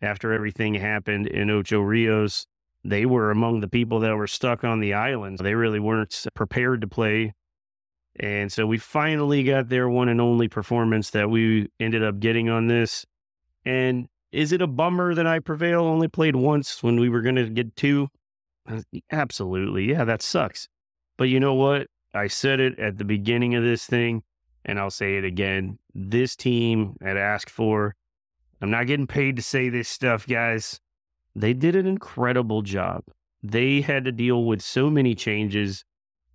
after everything happened in Ocho Rios. They were among the people that were stuck on the island. They really weren't prepared to play. And so we finally got their one and only performance that we ended up getting on this. And is it a bummer that I Prevail only played once when we were going to get two? Uh, absolutely. Yeah, that sucks. But you know what? I said it at the beginning of this thing, and I'll say it again. This team had Ask4, I'm not getting paid to say this stuff, guys. They did an incredible job. They had to deal with so many changes,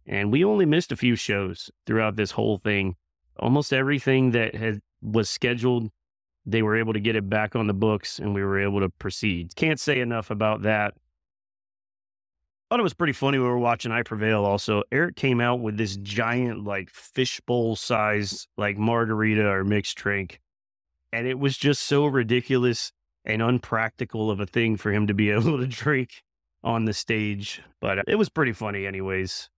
and we only missed a few shows throughout this whole thing. Almost everything that had was scheduled they were able to get it back on the books and we were able to proceed. Can't say enough about that. Thought it was pretty funny. We were watching I Prevail also. Eric came out with this giant, like fishbowl sized, like margarita or mixed drink. And it was just so ridiculous and unpractical of a thing for him to be *laughs* able to drink on the stage. But uh, it was pretty funny, anyways.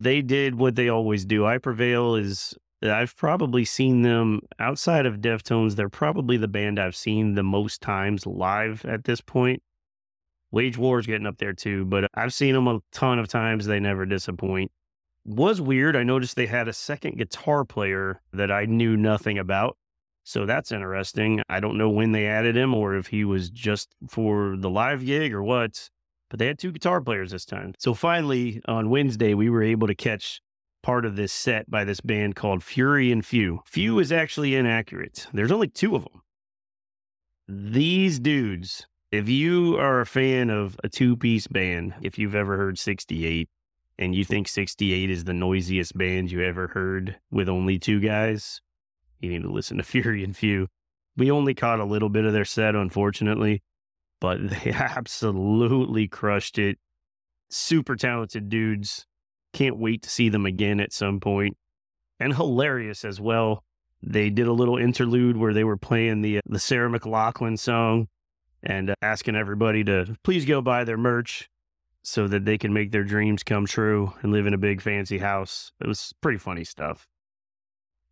They did what they always do. I Prevail is I've probably seen them outside of Deftones. They're probably the band I've seen the most times live at this point. Wage War's getting up there too, but I've seen them a ton of times. They never disappoint. Was weird. I noticed they had a second guitar player that I knew nothing about. So that's interesting. I don't know when they added him or if he was just for the live gig or what, but they had two guitar players this time. So finally, on Wednesday, we were able to catch part of this set by this band called Fury and Few. Few is actually inaccurate. There's only two of them. These dudes, if you are a fan of a two piece band, if you've ever heard 68 and you think 68 is the noisiest band you ever heard with only two guys, you need to listen to *laughs* Fury and Few. We only caught a little bit of their set, unfortunately, but *laughs* they absolutely crushed it. Super talented dudes can't wait to see them again at some point. And hilarious as well. They did a little interlude where they were playing the the Sarah McLachlan song and uh, asking everybody to please go buy their merch so that they can make their dreams come true and live in a big fancy house. It was pretty funny stuff.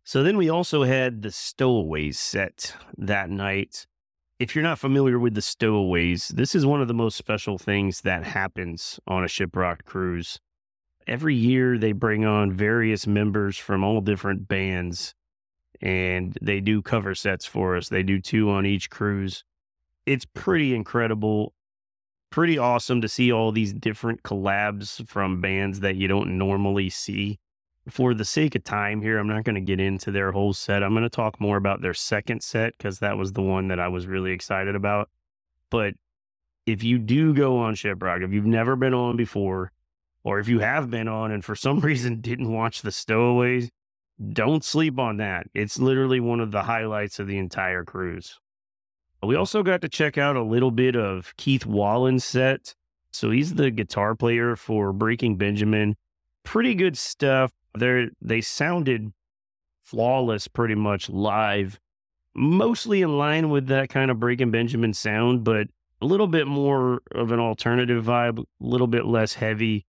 So then we also had the Stowaways set that night. If you're not familiar with the Stowaways, this is one of the most special things that happens on a shiprock cruise every year they bring on various members from all different bands and they do cover sets for us. They do two on each cruise. It's pretty incredible, pretty awesome to see all these different collabs from bands that you don't normally see. For the sake of time here, I'm not going to get into their whole set. I'm going to talk more about their second set because that was the one that I was really excited about. But if you do go on Shiprock, if you've never been on before, or if you have been on and for some *laughs* reason didn't watch the stowaways, don't sleep on that. It's literally one of the highlights of the entire cruise. We also got to check out a little bit of Keith Wallen's set. So he's the guitar player for Breaking Benjamin. Pretty good stuff. They they sounded flawless pretty much live. Mostly in line with that kind of Breaking Benjamin sound, but a little bit more of an alternative vibe, a little bit less heavy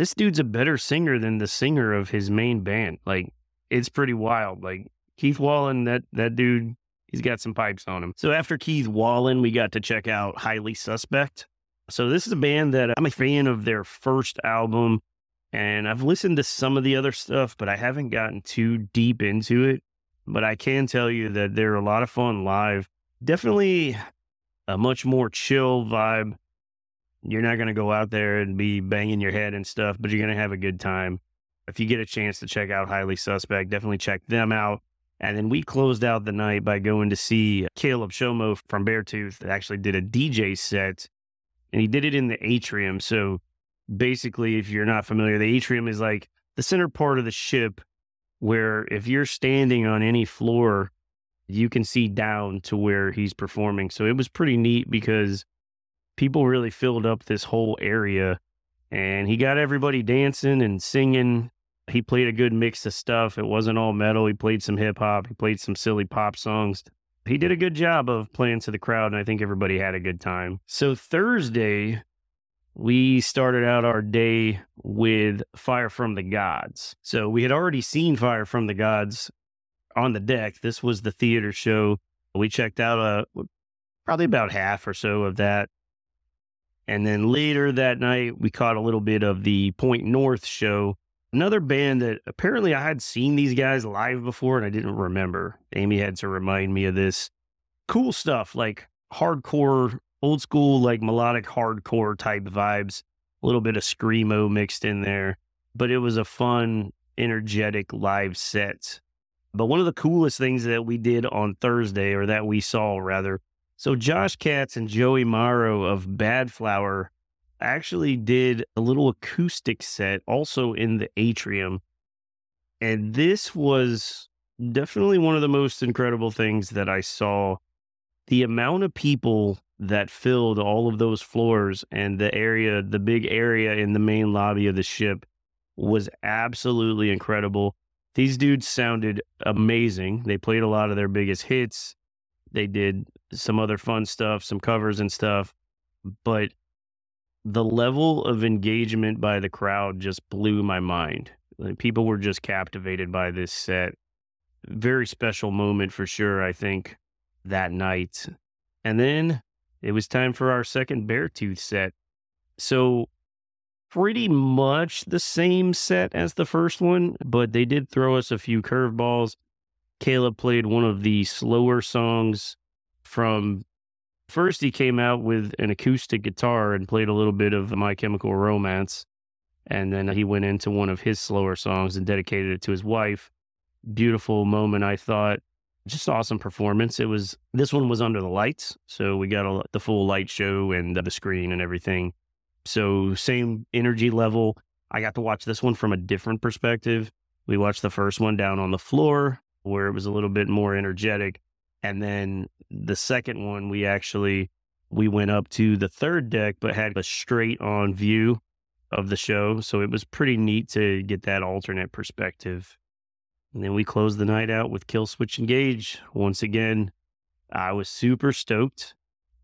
this dude's a better singer than the singer of his main band. Like it's pretty wild. Like Keith Wallen, that that dude, he's got some pipes on him. So after Keith Wallen, we got to check out Highly Suspect. So this is a band that I'm a fan of their first album, and I've listened to some of the other stuff, but I haven't gotten too deep into it. But I can tell you that they're a lot of fun live. Definitely a much more chill vibe you're not going to go out there and be banging your head and stuff, but you're going to have a good time. If you get a chance to check out Highly Suspect, definitely check them out. And then we closed out the night by going to see Caleb Shomo from Beartooth that actually did a DJ set. And he did it in the atrium. So basically, if you're not familiar, the atrium is like the center part of the ship where if you're standing on any floor, you can see down to where he's performing. So it was pretty neat because people really filled up this whole area and he got everybody dancing and singing. He played a good mix of stuff. It wasn't all metal. He played some hip hop. He played some silly pop songs. He did a good job of playing to the crowd, and I think everybody had a good time. So, Thursday, we started out our day with Fire from the Gods. So, we had already seen Fire from the Gods on the deck. This was the theater show. We checked out a, probably about half or so of that and then later that night, we caught a little bit of the Point North show. Another band that apparently I had seen these guys live before and I didn't remember. Amy had to remind me of this. Cool stuff, like hardcore, old school, like melodic hardcore type vibes. A little bit of screamo mixed in there. But it was a fun, energetic live set. But one of the coolest things that we did on Thursday, or that we saw rather, so Josh Katz and Joey Morrow of Badflower actually did a little acoustic set also in the atrium. And this was definitely one of the most incredible things that I saw the amount of people that filled all of those floors and the area, the big area in the main lobby of the ship was absolutely incredible. These dudes sounded amazing. They played a lot of their biggest hits. They did some other fun stuff, some covers and stuff. But the level of engagement by the crowd just blew my mind. People were just captivated by this set. Very special moment for sure, I think, that night. And then it was time for our second Beartooth set. So, pretty much the same set as the first one, but they did throw us a few curveballs. Caleb played one of the slower songs from first he came out with an acoustic guitar and played a little bit of My Chemical Romance. And then he went into one of his slower songs and dedicated it to his wife. Beautiful moment, I thought. Just awesome performance. It was this one was under the lights, so we got a, the full light show and the screen and everything. So same energy level. I got to watch this one from a different perspective. We watched the first one down on the floor where it was a little bit more energetic. And then the second one, we actually we went up to the third deck, but had a straight on view of the show. So it was pretty neat to get that alternate perspective. And then we closed the night out with Killswitch Engage. Once again, I was super stoked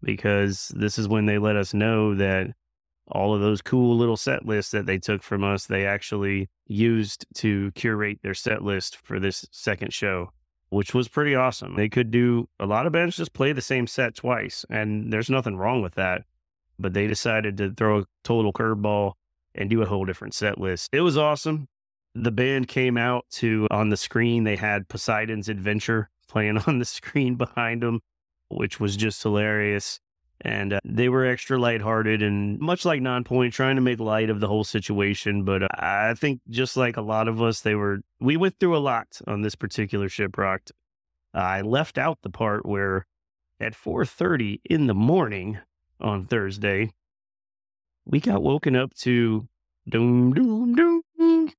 because this is when they let us know that all of those cool little set lists that they took from us, they actually used to curate their set list for this second show which was pretty awesome. They could do a lot of bands just play the same set twice, and there's nothing wrong with that. But they decided to throw a total curveball and do a whole different set list. It was awesome. The band came out to on the screen, they had Poseidon's Adventure playing *laughs* on the screen behind them, which was just hilarious. And uh, they were extra lighthearted and much like Nonpoint, trying to make light of the whole situation. But uh, I think just like a lot of us, they were, we went through a lot on this particular Shiprocked. I left out the part where at 4.30 in the morning on Thursday, we got woken up to doom, doom, doom.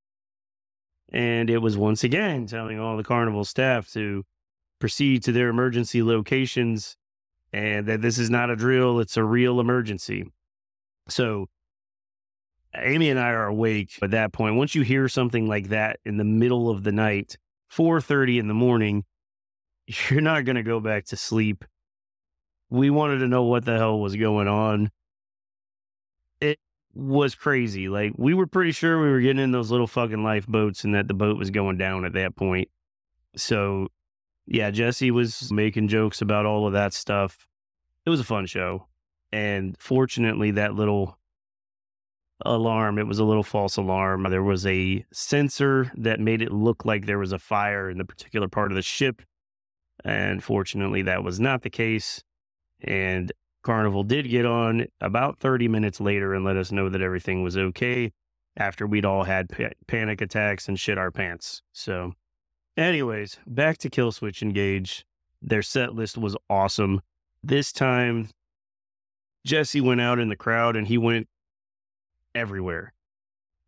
And it was once again telling all the carnival staff to proceed to their emergency locations and that this is not a drill, it's a real emergency. So Amy and I are awake at that point. Once you hear something like that in the middle of the night, 4:30 in the morning, *laughs* you're not going to go back to sleep. We wanted to know what the hell was going on. It was crazy. Like we were pretty sure we were getting in those little fucking lifeboats and that the boat was going down at that point. So yeah, Jesse was making jokes about all of that stuff. It was a fun show. And fortunately, that little alarm, it was a little false alarm. There was a sensor that made it look like there was a fire in the particular part of the ship. And fortunately, that was not the case. And Carnival did get on about 30 minutes later and let us know that everything was okay after we'd all had pa- panic attacks and shit our pants. So Anyways, back to Killswitch Engage. Their set list was awesome. This time, Jesse went out in the crowd and he went everywhere.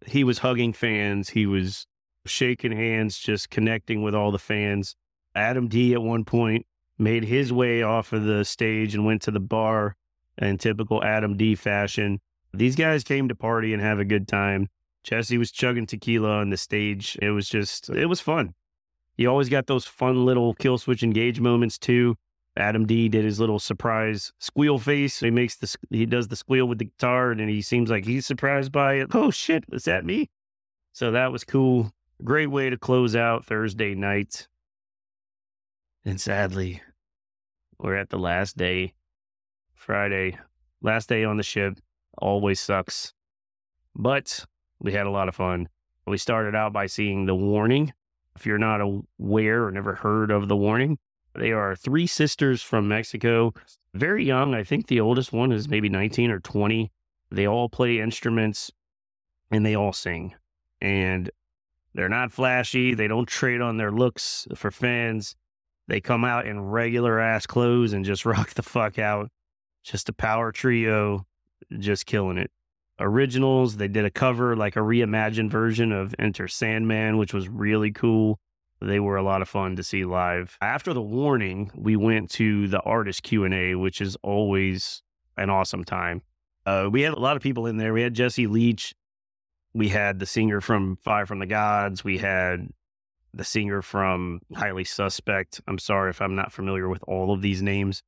He was hugging fans. He was shaking hands, just connecting with all the fans. Adam D at one point made his way off of the stage and went to the bar in typical Adam D fashion. These guys came to party and have a good time. Jesse was chugging tequila on the stage. It was just, it was fun. You always got those fun little Killswitch Engage moments too. Adam D did his little surprise squeal face. He makes the he does the squeal with the guitar, and he seems like he's surprised by it. Oh shit, is that me? So that was cool. Great way to close out Thursday night. And sadly, we're at the last day, Friday, last day on the ship. Always sucks, but we had a lot of fun. We started out by seeing the warning if you're not aware or never heard of the warning, they are three sisters from Mexico, very young. I think the oldest one is maybe 19 or 20. They all play instruments and they all sing. And they're not flashy. They don't trade on their looks for fans. They come out in regular ass clothes and just *laughs* rock the fuck out. Just a power trio, just killing it originals. They did a cover, like a reimagined version of Enter Sandman, which was really cool. They were a lot of fun to see live. After the warning, we went to the artist Q&A, which is always an awesome time. Uh, we had a lot of people in there. We had Jesse Leach. We had the singer from Fire from the Gods. We had the singer from Highly Suspect. I'm sorry if I'm not familiar with all of these names,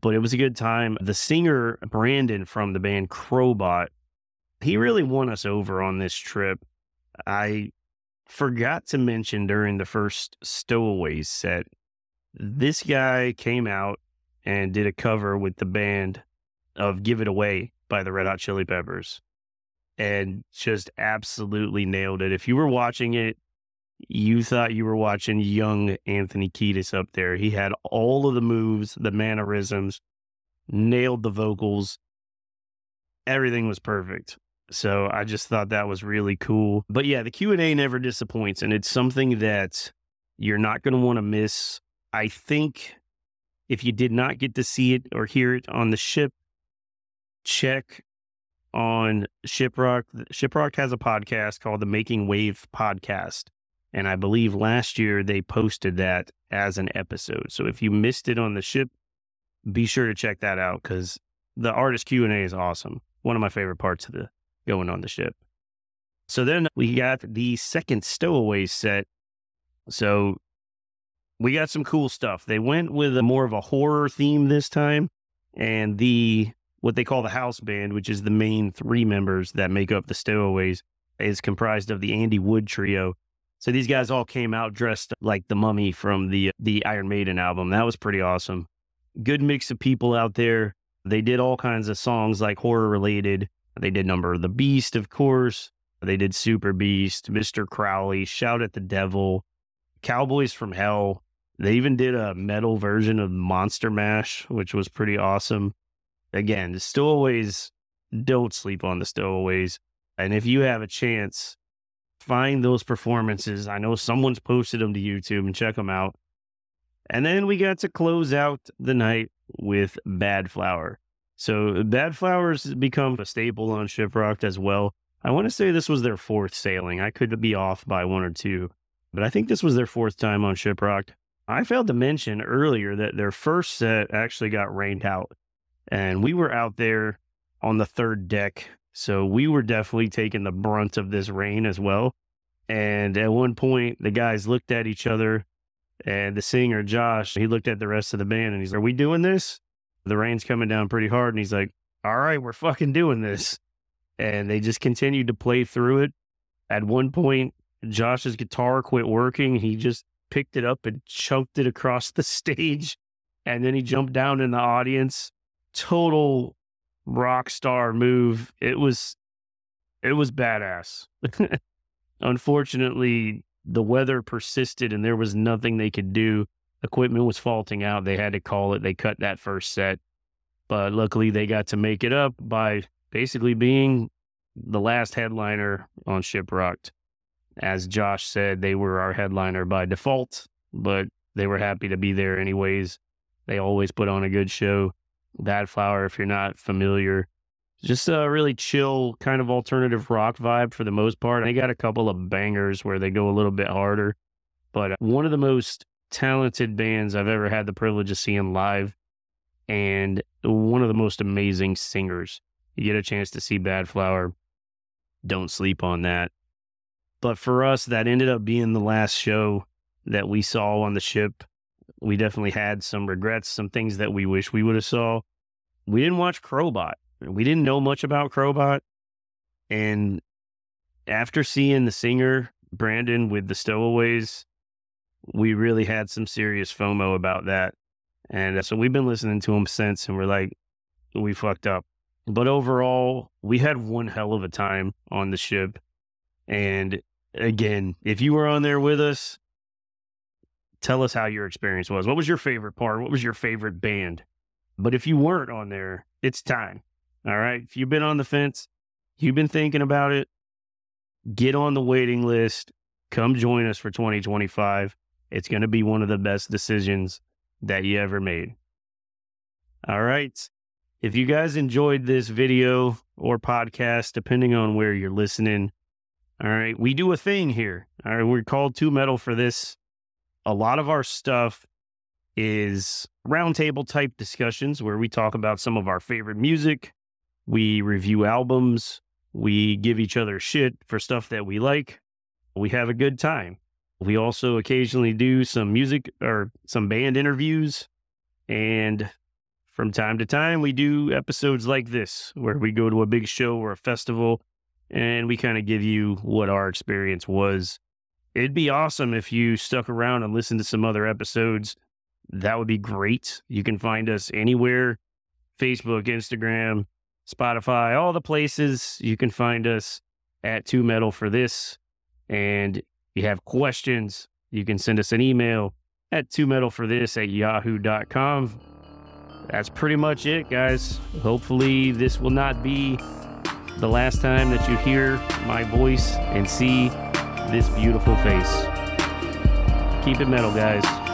but it was a good time. The singer, Brandon from the band Crobot, he really won us over on this trip. I forgot to mention during the first Stowaways set, this guy came out and did a cover with the band of Give It Away by the Red Hot Chili Peppers and just absolutely nailed it. If you were watching it, you thought you were watching young Anthony Kiedis up there. He had all of the moves, the mannerisms, nailed the vocals. Everything was perfect. So I just thought that was really cool. But yeah, the Q&A never disappoints and it's something that you're not going to want to miss. I think if you did not get to see it or hear it on the ship, check on Shiprock. Shiprock has a podcast called the Making Wave Podcast. And I believe last year they posted that as an episode. So if you missed it on the ship, be sure to check that out because the artist Q&A is awesome. One of my favorite parts of the going on the ship. So then we got the second stowaway set. So we got some cool stuff. They went with a more of a horror theme this time. And the what they call the house band, which is the main three members that make up the stowaways, is comprised of the Andy Wood trio. So these guys all came out dressed like the mummy from the the Iron Maiden album. That was pretty awesome. Good mix of people out there. They did all kinds of songs like horror related. They did Number the Beast, of course. They did Super Beast, Mr. Crowley, Shout at the Devil, Cowboys from Hell. They even did a metal version of Monster Mash, which was pretty awesome. Again, the stowaways, don't sleep on the stowaways. And if you have a chance, find those performances. I know someone's posted them to YouTube and check them out. And then we got to close out the night with Badflower. So Badflowers become a staple on Shiprocked as well. I want to say this was their fourth sailing. I could be off by one or two, but I think this was their fourth time on Shiprocked. I failed to mention earlier that their first set actually got rained out, and we were out there on the third deck. So we were definitely taking the brunt of this rain as well. And at one point, the guys looked at each other, and the singer, Josh, he looked at the rest of the band and he's like, Are we doing this? The rain's coming down pretty hard. And he's like, all right, we're fucking doing this. And they just continued to play through it. At one point, Josh's guitar quit working. He just picked it up and chunked it across the stage. And then he jumped down in the audience. Total rock star move. It was, it was badass. *laughs* Unfortunately, the weather persisted and there was nothing they could do equipment was faulting out. They had to call it. They cut that first set. But luckily, they got to make it up by basically being the last headliner on Shiprocked. As Josh said, they were our headliner by default, but they were happy to be there anyways. They always put on a good show. Badflower, if you're not familiar, just a really chill kind of alternative rock vibe for the most part. They got a couple of bangers where they go a little bit harder, but one of the most talented bands I've ever had the privilege of seeing live and one of the most amazing singers. You get a chance to see Badflower. Don't sleep on that. But for us, that ended up being the last show that we saw on the ship. We definitely had some regrets, some things that we wish we would have saw. We didn't watch Crobot. We didn't know much about Crobot. And after seeing the singer, Brandon, with the Stowaways, we really had some serious FOMO about that. And so we've been listening to them since, and we're like, we fucked up. But overall, we had one hell of a time on the ship. And again, if you were on there with us, tell us how your experience was. What was your favorite part? What was your favorite band? But if you weren't on there, it's time. All right. If you've been on the fence, you've been thinking about it, get on the waiting list. Come join us for 2025. It's going to be one of the best decisions that you ever made. All right. If you guys enjoyed this video or podcast, depending on where you're listening, all right, we do a thing here. All right, we're called Two Metal for this a lot of our stuff is roundtable type discussions where we talk about some of our favorite music, we review albums, we give each other shit for stuff that we like. We have a good time. We also occasionally do some music or some band interviews. And from time to time, we do episodes like this where we go to a big show or a festival and we kind of give you what our experience was. It'd be awesome if you stuck around and listened to some other episodes. That would be great. You can find us anywhere Facebook, Instagram, Spotify, all the places. You can find us at Two Metal for this. And you have questions, you can send us an email at two metal for this at yahoo.com. That's pretty much it, guys. Hopefully, this will not be the last time that you hear my voice and see this beautiful face. Keep it metal, guys.